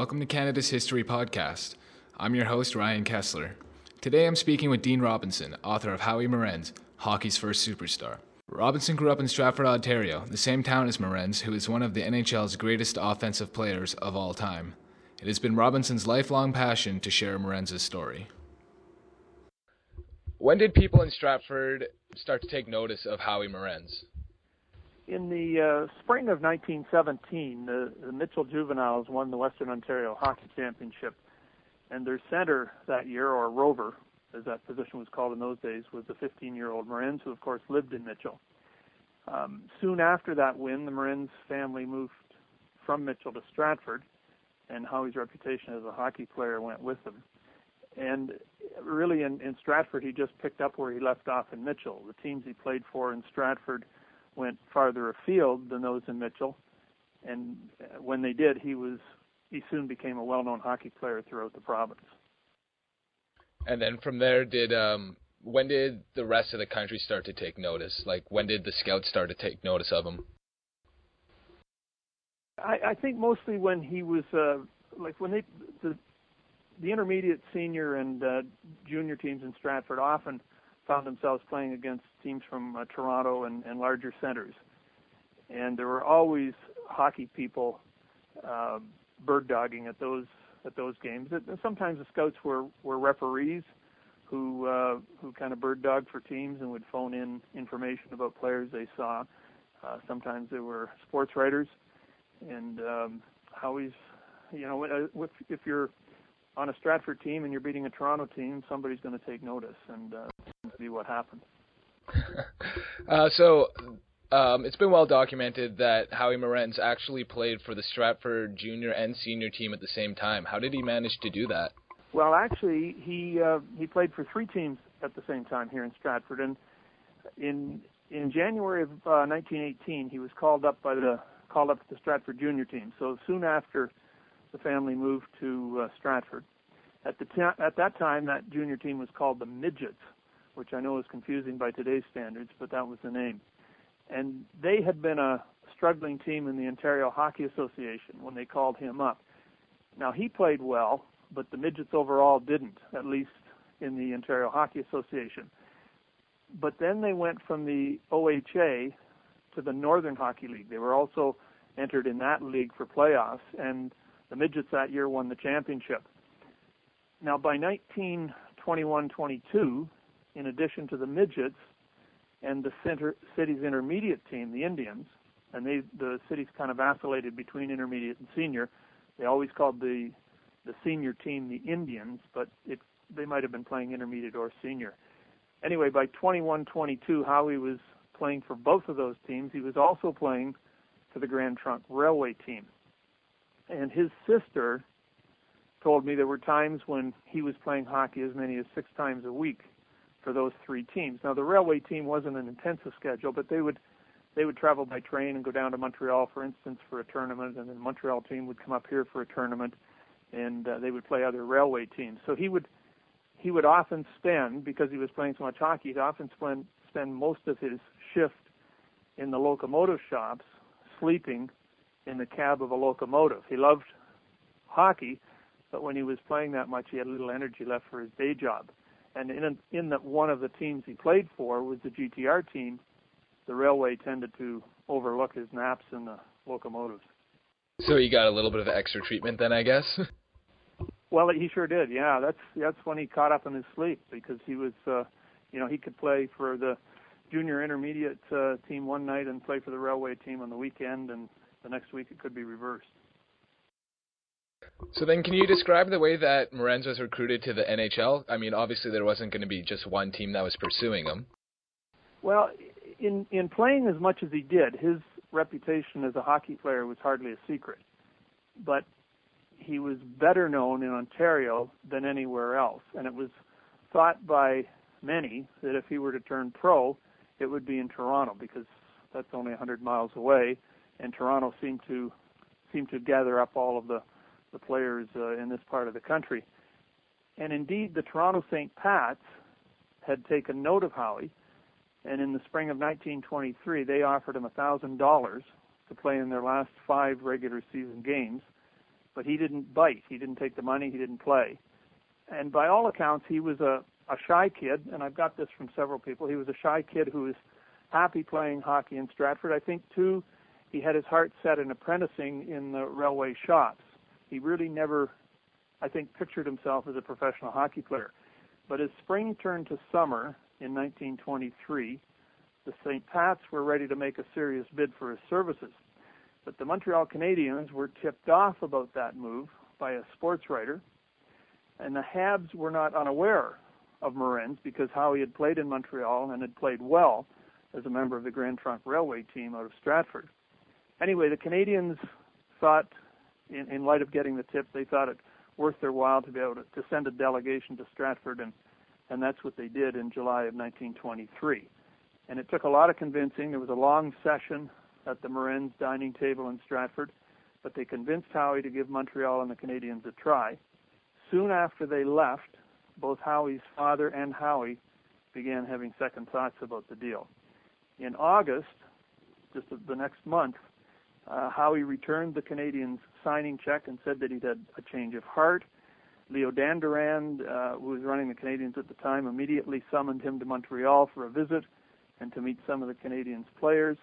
welcome to Canada's History Podcast. I'm your host, Ryan Kessler. Today I'm speaking with Dean Robinson, author of Howie Morenz, hockey's first superstar. Robinson grew up in Stratford, Ontario, the same town as Morenz, who is one of the NHL's greatest offensive players of all time. It has been Robinson's lifelong passion to share Morenz's story. When did people in Stratford start to take notice of Howie Morenz? In the uh, spring of 1917, the, the Mitchell Juveniles won the Western Ontario Hockey Championship, and their center that year, or rover, as that position was called in those days, was the 15-year-old Morenz, who of course lived in Mitchell. Um, soon after that win, the Morenz family moved from Mitchell to Stratford, and Howie's reputation as a hockey player went with them. And really, in, in Stratford, he just picked up where he left off in Mitchell. The teams he played for in Stratford went farther afield than those in Mitchell, and when they did, he was he soon became a well-known hockey player throughout the province. And then from there, did um, when did the rest of the country start to take notice? Like when did the scouts start to take notice of him? I, I think mostly when he was uh, like when they the the intermediate, senior, and uh, junior teams in Stratford often found themselves playing against teams from uh, Toronto and, and larger centers, and there were always hockey people uh, bird dogging at those at those games. And sometimes the scouts were were referees who uh, who kind of bird dogged for teams and would phone in information about players they saw. Uh, sometimes they were sports writers, and um, Howie's, you know, if, if you're on a Stratford team and you're beating a Toronto team, somebody's going to take notice, and uh, be what happened. uh, so um, it's been well documented that Howie Morenz actually played for the Stratford junior and senior team at the same time. How did he manage to do that? Well, actually, he uh, he played for three teams at the same time here in Stratford, and in in January of uh, 1918, he was called up by the called up to the Stratford junior team. So soon after the family moved to uh, Stratford. At the t- at that time, that junior team was called the Midgets, which I know is confusing by today's standards, but that was the name. And they had been a struggling team in the Ontario Hockey Association when they called him up. Now he played well, but the Midgets overall didn't, at least in the Ontario Hockey Association. But then they went from the OHA to the Northern Hockey League. They were also entered in that league for playoffs, and the midgets that year won the championship. Now, by 1921-22, in addition to the midgets and the center, city's intermediate team, the Indians, and they, the city's kind of vacillated between intermediate and senior. They always called the the senior team the Indians, but it, they might have been playing intermediate or senior. Anyway, by 21-22, Howie was playing for both of those teams. He was also playing for the Grand Trunk Railway team and his sister told me there were times when he was playing hockey as many as six times a week for those three teams. Now the railway team wasn't an intensive schedule, but they would they would travel by train and go down to Montreal, for instance, for a tournament, and then the Montreal team would come up here for a tournament, and uh, they would play other railway teams. So he would he would often spend because he was playing so much hockey. He'd often spend spend most of his shift in the locomotive shops sleeping in the cab of a locomotive. He loved hockey, but when he was playing that much, he had a little energy left for his day job. And in in that one of the teams he played for was the GTR team. The railway tended to overlook his naps in the locomotives. So he got a little bit of extra treatment then, I guess. well, he sure did. Yeah, that's that's when he caught up in his sleep because he was, uh, you know, he could play for the junior intermediate uh, team one night and play for the railway team on the weekend, and the next week it could be reversed. So then, can you describe the way that Morenz was recruited to the NHL? I mean, obviously there wasn't going to be just one team that was pursuing him. Well, in in playing as much as he did, his reputation as a hockey player was hardly a secret. But he was better known in Ontario than anywhere else, and it was thought by many that if he were to turn pro, it would be in Toronto because that's only 100 miles away, and Toronto seemed to seemed to gather up all of the the players uh, in this part of the country. And indeed, the Toronto St. Pats had taken note of Howie, and in the spring of 1923, they offered him $1,000 to play in their last five regular season games. but he didn't bite. He didn't take the money. He didn't play. And by all accounts, he was a, a shy kid, and I've got this from several people. He was a shy kid who was happy playing hockey in Stratford. I think, too, he had his heart set in apprenticing in the railway shops. He really never, I think, pictured himself as a professional hockey player. But as spring turned to summer in 1923, the St. Pats were ready to make a serious bid for his services. But the Montreal Canadiens were tipped off about that move by a sports writer, and the Habs were not unaware of Morenz because Howie had played in Montreal and had played well as a member of the Grand Trunk Railway team out of Stratford. Anyway, the Canadiens thought, in, in light of getting the tip, they thought it worth their while to be able to, to send a delegation to Stratford, and, and that's what they did in July of 1923. And it took a lot of convincing. There was a long session at the Morenz dining table in Stratford, but they convinced Howie to give Montreal and the Canadiens a try. Soon after they left, both Howie's father and Howie began having second thoughts about the deal. In August, just the next month, uh, Howie returned the Canadiens' signing check and said that he'd had a change of heart. Leo Dandurand, uh, who was running the Canadiens at the time, immediately summoned him to Montreal for a visit and to meet some of the Canadiens' players.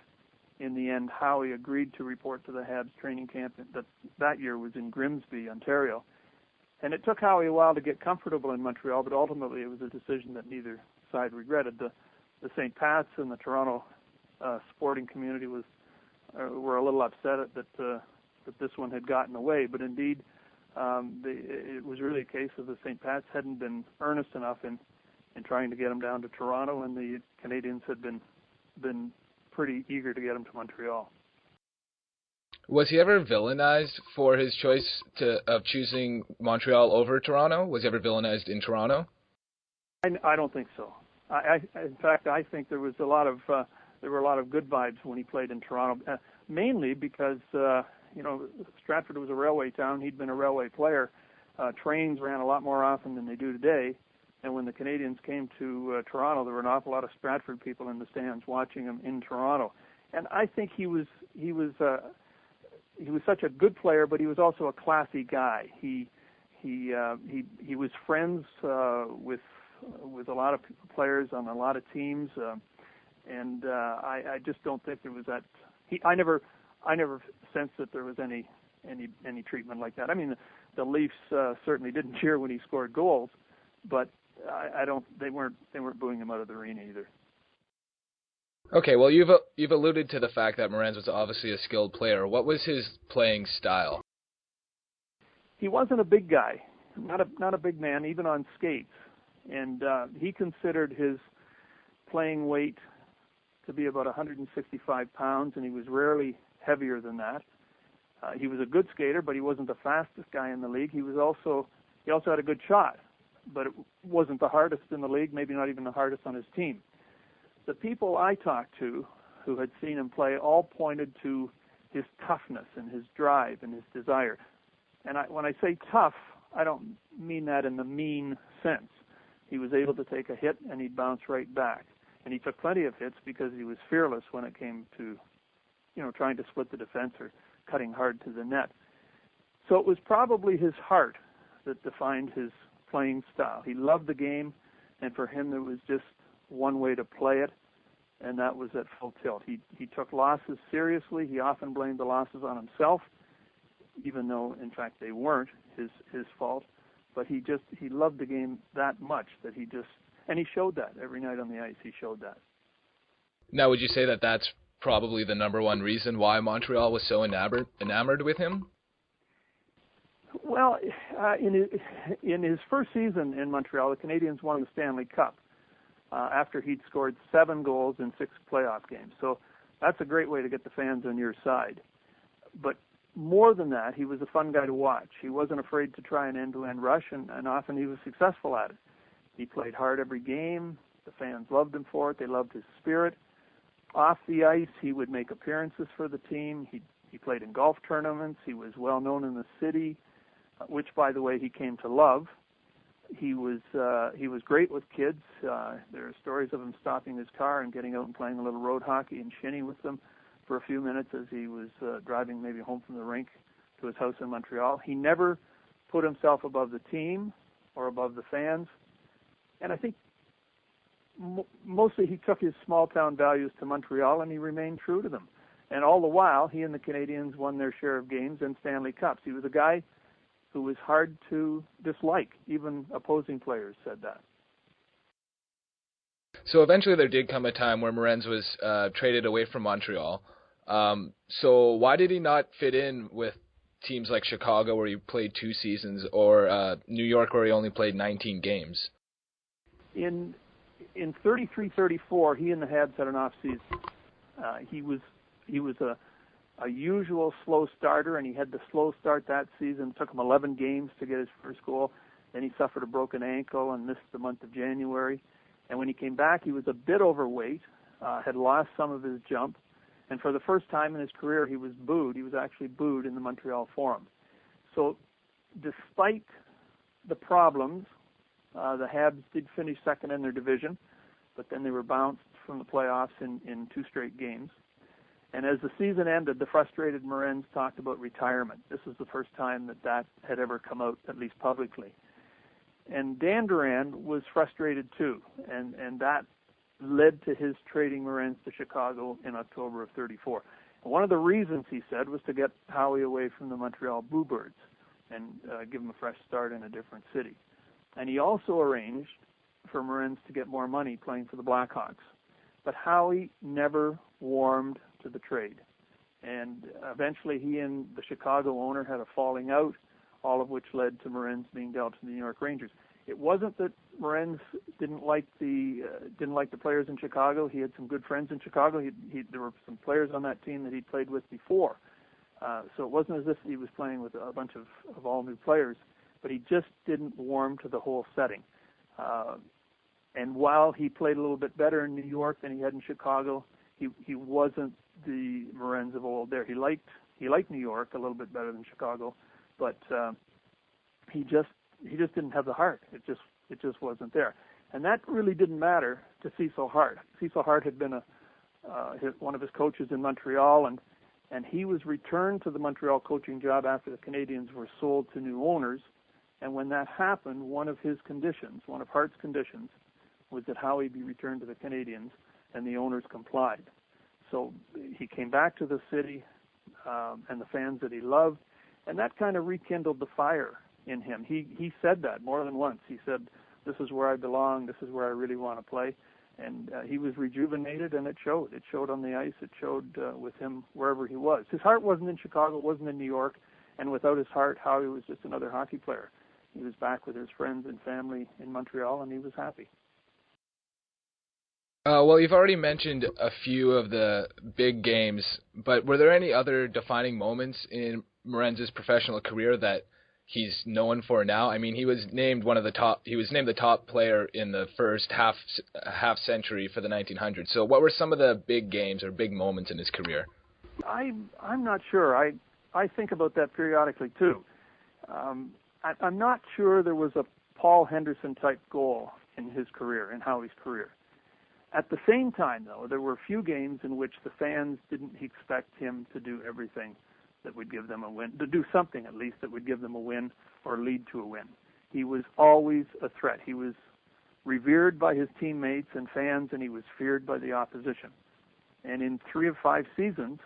In the end, Howie agreed to report to the Habs training camp that that year was in Grimsby, Ontario. And it took Howie a while to get comfortable in Montreal, but ultimately it was a decision that neither side regretted. The the St. Pat's and the Toronto uh, sporting community was were a little upset that uh, that this one had gotten away, but indeed um, the, it was really a case of the St. Pat's hadn't been earnest enough in in trying to get him down to Toronto, and the Canadiens had been been pretty eager to get him to Montreal. Was he ever villainized for his choice to of choosing Montreal over Toronto? Was he ever villainized in Toronto? I, I don't think so. I, I, in fact, I think there was a lot of uh, there were a lot of good vibes when he played in Toronto, uh, mainly because uh, you know Stratford was a railway town. He'd been a railway player. Uh, trains ran a lot more often than they do today, and when the Canadiens came to uh, Toronto, there were an awful lot of Stratford people in the stands watching him in Toronto. And I think he was he was uh, he was such a good player, but he was also a classy guy. He he uh, he he was friends uh, with with a lot of players on a lot of teams, uh, and uh, I, I just don't think there was that. He, I never, I never sensed that there was any any any treatment like that. I mean, the, the Leafs uh, certainly didn't cheer when he scored goals, but I, I don't. They weren't they weren't booing him out of the arena either. Okay, well you've you've alluded to the fact that Morenz was obviously a skilled player. What was his playing style? He wasn't a big guy, not a not a big man, even on skates and uh, he considered his playing weight to be about 165 pounds, and he was rarely heavier than that. Uh, he was a good skater, but he wasn't the fastest guy in the league. He was also he also had a good shot, but it wasn't the hardest in the league. Maybe not even the hardest on his team. The people I talked to who had seen him play all pointed to his toughness and his drive and his desire. And I, when I say tough, I don't mean that in the mean sense he was able to take a hit and he'd bounce right back. And he took plenty of hits because he was fearless when it came to, you know, trying to split the defense or cutting hard to the net. So it was probably his heart that defined his playing style. He loved the game, and for him there was just one way to play it, and that was at full tilt. He he took losses seriously. He often blamed the losses on himself, even though in fact they weren't his his fault but he just he loved the game that much that he just and he showed that every night on the ice. He showed that. Now, would you say that that's probably the number one reason why Montreal was so enamored enamored with him? Well, uh, in his in his first season in Montreal, the Canadiens won the Stanley Cup uh, after he'd scored seven goals in six playoff games. So that's a great way to get the fans on your side. But more than that, he was a fun guy to watch. He wasn't afraid to try an end-to-end rush, and, and often he was successful at it. He played hard every game. The fans loved him for it. They loved his spirit. Off the ice, he would make appearances for the team. He he played in golf tournaments. He was well known in the city, uh, which, by the way, he came to love. He was uh, he was great with kids. Uh, there are stories of him stopping his car and getting out and playing a little road hockey and shinny with them for a few minutes as he was uh, driving maybe home from the rink to his house in Montreal. He never put himself above the team or above the fans. And I think mostly he took his small town values to Montreal and he remained true to them. And all the while, he and the Canadiens won their share of games and Stanley Cups. He was a guy who was hard to dislike. Even opposing players said that. So eventually, there did come a time where Morenz was uh, traded away from Montreal. Um, so why did he not fit in with teams like Chicago, where he played two seasons, or uh, New York, where he only played 19 games? In in 33-34, he and the Habs had an off season. Uh, he was he was a a usual slow starter, and he had the slow start that season. It took him 11 games to get his first goal. Then he suffered a broken ankle and missed the month of January. And when he came back, he was a bit overweight, uh, had lost some of his jump, and for the first time in his career, he was booed. He was actually booed in the Montreal Forum. So, despite the problems, uh, the Habs did finish second in their division, but then they were bounced from the playoffs in, in two straight games. And as the season ended, the frustrated Morenz talked about retirement. This was the first time that that had ever come out, at least publicly. And Dandurand was frustrated too, and and that led to his trading Morenz to Chicago in October of 34. And one of the reasons he said was to get Howie away from the Montreal Bluebirds and uh, give him a fresh start in a different city. And he also arranged for Morenz to get more money playing for the Blackhawks. But Howie never warmed to the trade. And eventually he and the Chicago owner had a falling out, all of which led to Morenz being dealt to the New York Rangers. It wasn't that Morenz didn't like the uh, didn't like the players in Chicago. He had some good friends in Chicago. He, he there were some players on that team that he'd played with before. Uh, so it wasn't as if he was playing with a bunch of, of all new players, but he just didn't warm to the whole setting. Uh, and while he played a little bit better in New York than he had in Chicago, he he wasn't the Morenz of old there. He liked he liked New York a little bit better than Chicago, but uh, he just he just didn't have the heart. It just it just wasn't there, and that really didn't matter to Cecil Hart. Cecil Hart had been a uh, his, one of his coaches in Montreal, and and he was returned to the Montreal coaching job after the Canadiens were sold to new owners. And when that happened, one of his conditions, one of Hart's conditions, was that Howie be returned to the Canadiens, and the owners complied. So he came back to the city um, and the fans that he loved, and that kind of rekindled the fire in him. He he said that more than once. He said, "This is where I belong. This is where I really want to play." And uh, he was rejuvenated, and it showed. It showed on the ice. It showed uh, with him wherever he was. His heart wasn't in Chicago. It wasn't in New York. And without his heart, Howie was just another hockey player. He was back with his friends and family in Montreal, and he was happy. Uh, well, you've already mentioned a few of the big games, but were there any other defining moments in Morenz's professional career that he's known for now? I mean, he was named one of the top. He was named the top player in the first half half century for the 1900s. So, what were some of the big games or big moments in his career? I I'm not sure. I I think about that periodically too. Um, I'm not sure there was a Paul Henderson type goal in his career, in Howie's career. At the same time, though, there were a few games in which the fans didn't expect him to do everything that would give them a win, to do something at least that would give them a win or lead to a win. He was always a threat. He was revered by his teammates and fans, and he was feared by the opposition. And in three of five seasons,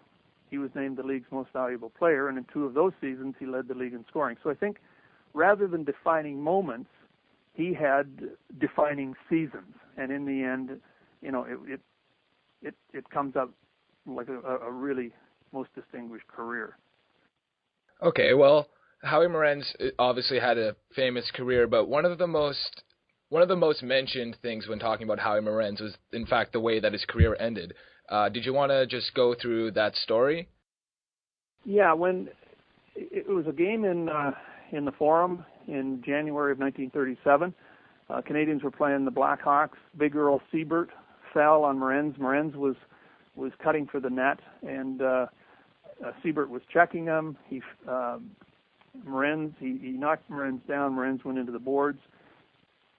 he was named the league's most valuable player, and in two of those seasons, he led the league in scoring. So I think rather than defining moments, he had defining seasons. And in the end, you know, it it it, it comes up like a, a really most distinguished career. Okay, well, Howie Morenz obviously had a famous career, but one of the most one of the most mentioned things when talking about Howie Morenz was, in fact, the way that his career ended. Uh, did you want to just go through that story? Yeah, when it was a game in uh, in the Forum in January of 1937. Uh, Canadiens were playing the Blackhawks. Big Earl Seibert fell on Morenz. Morenz was was cutting for the net, and uh, uh, Seibert was checking him. He um, Morenz he, he knocked Morenz down. Morenz went into the boards.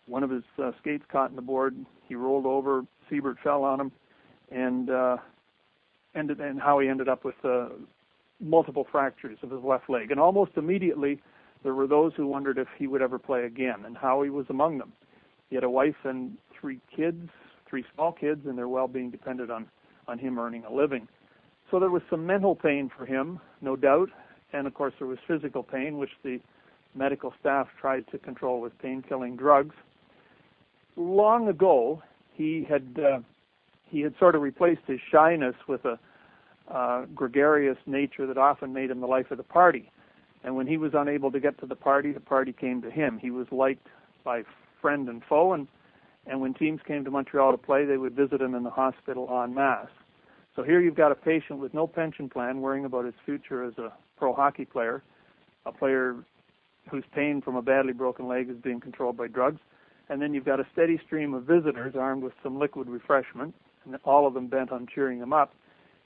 One of his uh, skates caught in the board. He rolled over. Seibert fell on him, and uh, ended and Howie ended up with uh, multiple fractures of his left leg. And almost immediately, there were those who wondered if he would ever play again, and Howie was among them. He had a wife and three kids, three small kids, and their well-being depended on on him earning a living. So there was some mental pain for him, no doubt, and of course there was physical pain, which the medical staff tried to control with pain-killing drugs. Long ago, he had uh, he had sort of replaced his shyness with a uh, gregarious nature that often made him the life of the party. And when he was unable to get to the party, the party came to him. He was liked by friend and foe, and and when teams came to Montreal to play, they would visit him in the hospital en masse. So here you've got a patient with no pension plan worrying about his future as a pro hockey player, a player whose pain from a badly broken leg is being controlled by drugs, and then you've got a steady stream of visitors armed with some liquid refreshment, and all of them bent on cheering him up.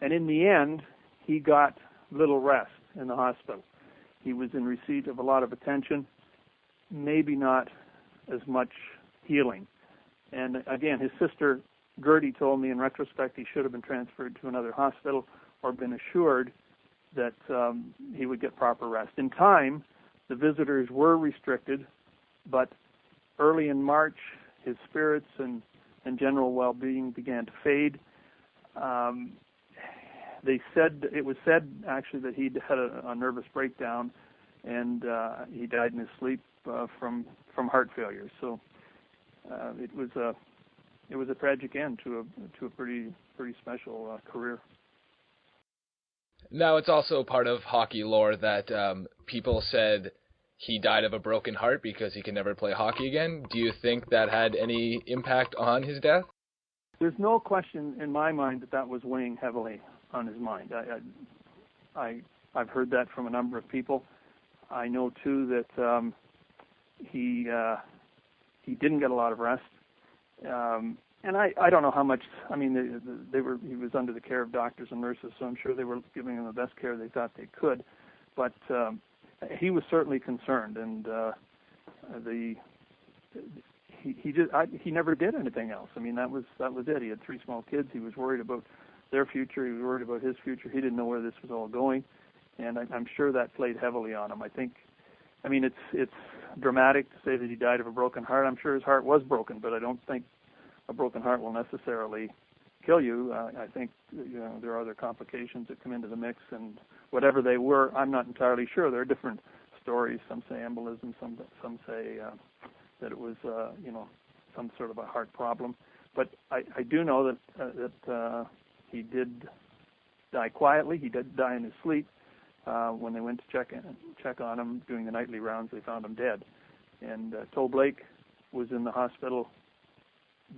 And in the end, he got little rest in the hospital. He was in receipt of a lot of attention, maybe not as much healing. And again, his sister Gertie told me in retrospect he should have been transferred to another hospital or been assured that um, he would get proper rest. In time, the visitors were restricted, but early in March, his spirits and, and general well-being began to fade. Um, they said it was said actually that he had a, a nervous breakdown, and uh, he died in his sleep uh, from from heart failure. So uh, it was a it was a tragic end to a to a pretty pretty special uh, career. Now it's also part of hockey lore that um, people said he died of a broken heart because he can never play hockey again. Do you think that had any impact on his death? There's no question in my mind that that was weighing heavily on his mind. I, I, I've heard that from a number of people. I know too that um, he uh, he didn't get a lot of rest. Um, and I, I don't know how much. I mean, they, they were he was under the care of doctors and nurses, so I'm sure they were giving him the best care they thought they could. But um, he was certainly concerned, and uh, the he he just I, he never did anything else. I mean, that was that was it. He had three small kids. He was worried about their future. He was worried about his future. He didn't know where this was all going, and I, I'm sure that played heavily on him. I think I mean, it's it's dramatic to say that he died of a broken heart. I'm sure his heart was broken, but I don't think a broken heart will necessarily kill you. Uh, I think you know there are other complications that come into the mix, and whatever they were, I'm not entirely sure. There are different stories. Some say embolism, some some say uh, that it was uh, you know some sort of a heart problem. But I, I do know that uh, that uh, he did die quietly. He did die in his sleep, uh, when they went to check in, check on him doing the nightly rounds, they found him dead. And uh, Toe Blake was in the hospital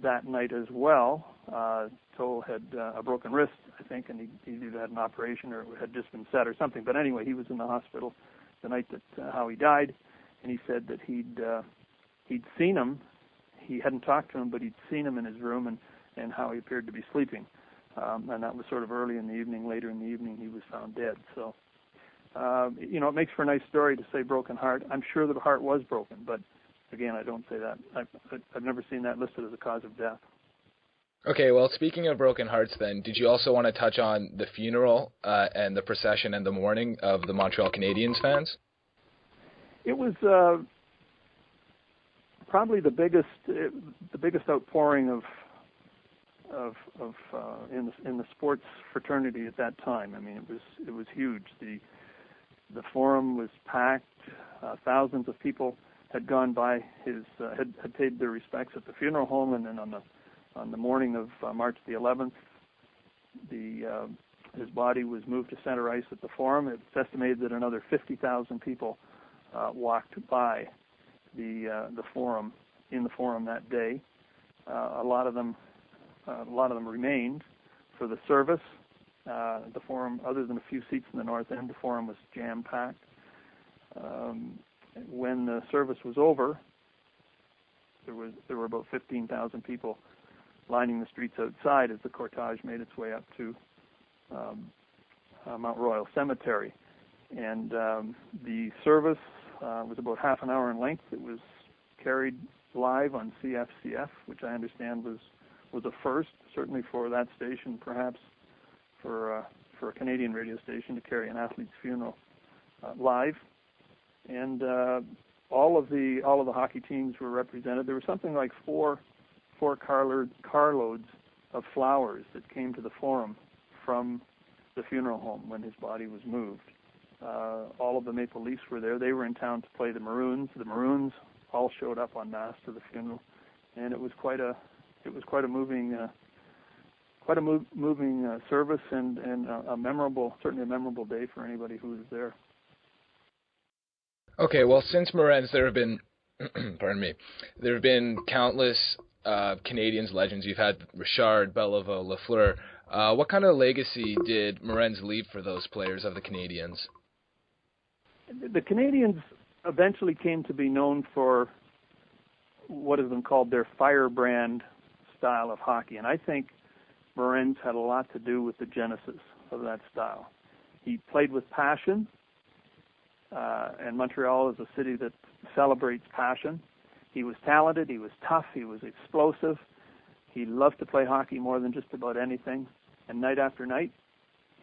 that night as well. Uh, Toe had uh, a broken wrist, I think, and he, he either had an operation or had just been set or something. But anyway, he was in the hospital the night that uh, Howie died, and he said that he'd uh, he'd seen him. He hadn't talked to him, but he'd seen him in his room and and Howie appeared to be sleeping. Um, and that was sort of early in the evening. Later in the evening, he was found dead. So uh, you know, it makes for a nice story to say broken heart. I'm sure the heart was broken, but again, I don't say that. I've, I've never seen that listed as a cause of death. Okay, well, speaking of broken hearts, then, did you also want to touch on the funeral uh, and the procession and the mourning of the Montreal Canadiens fans? It was uh, probably the biggest, uh, the biggest outpouring of of of uh, in the in the sports fraternity at that time. I mean, it was it was huge. The the forum was packed. Uh, thousands of people had gone by his uh, had, had paid their respects at the funeral home, and then on the on the morning of uh, March the 11th, the uh, his body was moved to center ice at the forum. It's estimated that another 50,000 people uh, walked by the uh, the forum in the forum that day. Uh, a lot of them a lot of them remained for the service. Uh, the forum, other than a few seats in the north end, the forum was jam packed. Um, when the service was over, there was there were about 15,000 people lining the streets outside as the cortege made its way up to um, uh, Mount Royal Cemetery. And um, the service uh, was about half an hour in length. It was carried live on CFCF, which I understand was was a first, certainly for that station, perhaps for uh, for a Canadian radio station to carry an athlete's funeral uh, live, and uh, all of the all of the hockey teams were represented. There was something like four four carload, carloads of flowers that came to the forum from the funeral home when his body was moved. Uh, all of the Maple Leafs were there. They were in town to play the Maroons. The Maroons all showed up en masse to the funeral, and it was quite a it was quite a moving uh, quite a move, moving uh, service and and a, a memorable certainly a memorable day for anybody who was there. Okay, well, since Morenz, there have been, pardon me, there have been countless uh, Canadiens legends. You've had Richard, Beliveau, Lafleur. Uh, what kind of legacy did Morenz leave for those players of the Canadiens? The Canadiens eventually came to be known for what has been called their firebrand style of hockey, and I think Morenz had a lot to do with the genesis of that style. He played with passion, uh, and Montreal is a city that celebrates passion. He was talented, he was tough, he was explosive. He loved to play hockey more than just about anything. And night after night,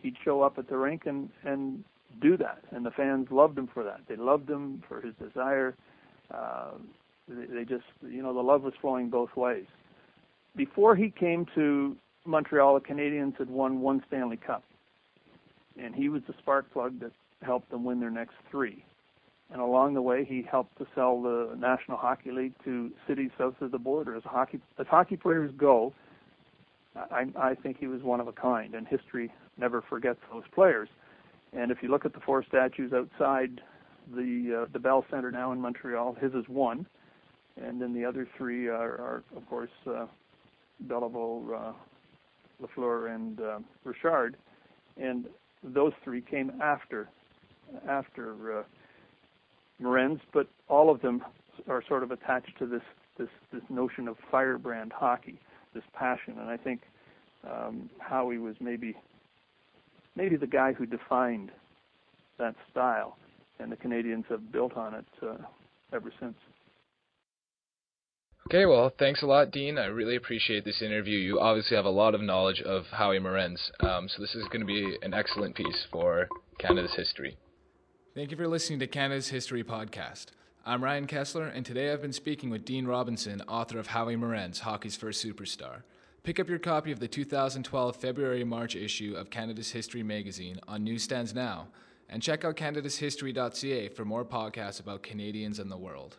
he'd show up at the rink and and do that. And the fans loved him for that. They loved him for his desire. Uh, they, they just, you know, the love was flowing both ways. Before he came to Montreal, the Canadiens had won one Stanley Cup, and he was the spark plug that helped them win their next three. And along the way, he helped to sell the National Hockey League to cities south of the border. As hockey as hockey players go, I, I think he was one of a kind, and history never forgets those players. And if you look at the four statues outside the uh, the Bell Center now in Montreal, his is one, and then the other three are, are of course, uh, Beliveau, uh, Lafleur, and uh, Richard. And those three came after after uh, but all of them are sort of attached to this this this notion of firebrand hockey, this passion, and I think um, Howie was maybe maybe the guy who defined that style, and the Canadiens have built on it ever since. Okay, well, thanks a lot, Dean. I really appreciate this interview. You obviously have a lot of knowledge of Howie Morenz, um, so this is going to be an excellent piece for Canada's history. Thank you for listening to Canada's History Podcast. I'm Ryan Kessler, and today I've been speaking with Dean Robinson, author of Howie Morenz, Hockey's First Superstar. Pick up your copy of the 2012 February March issue of Canada's History magazine on newsstands now, and check out canadashistory.ca for more podcasts about Canadians and the world.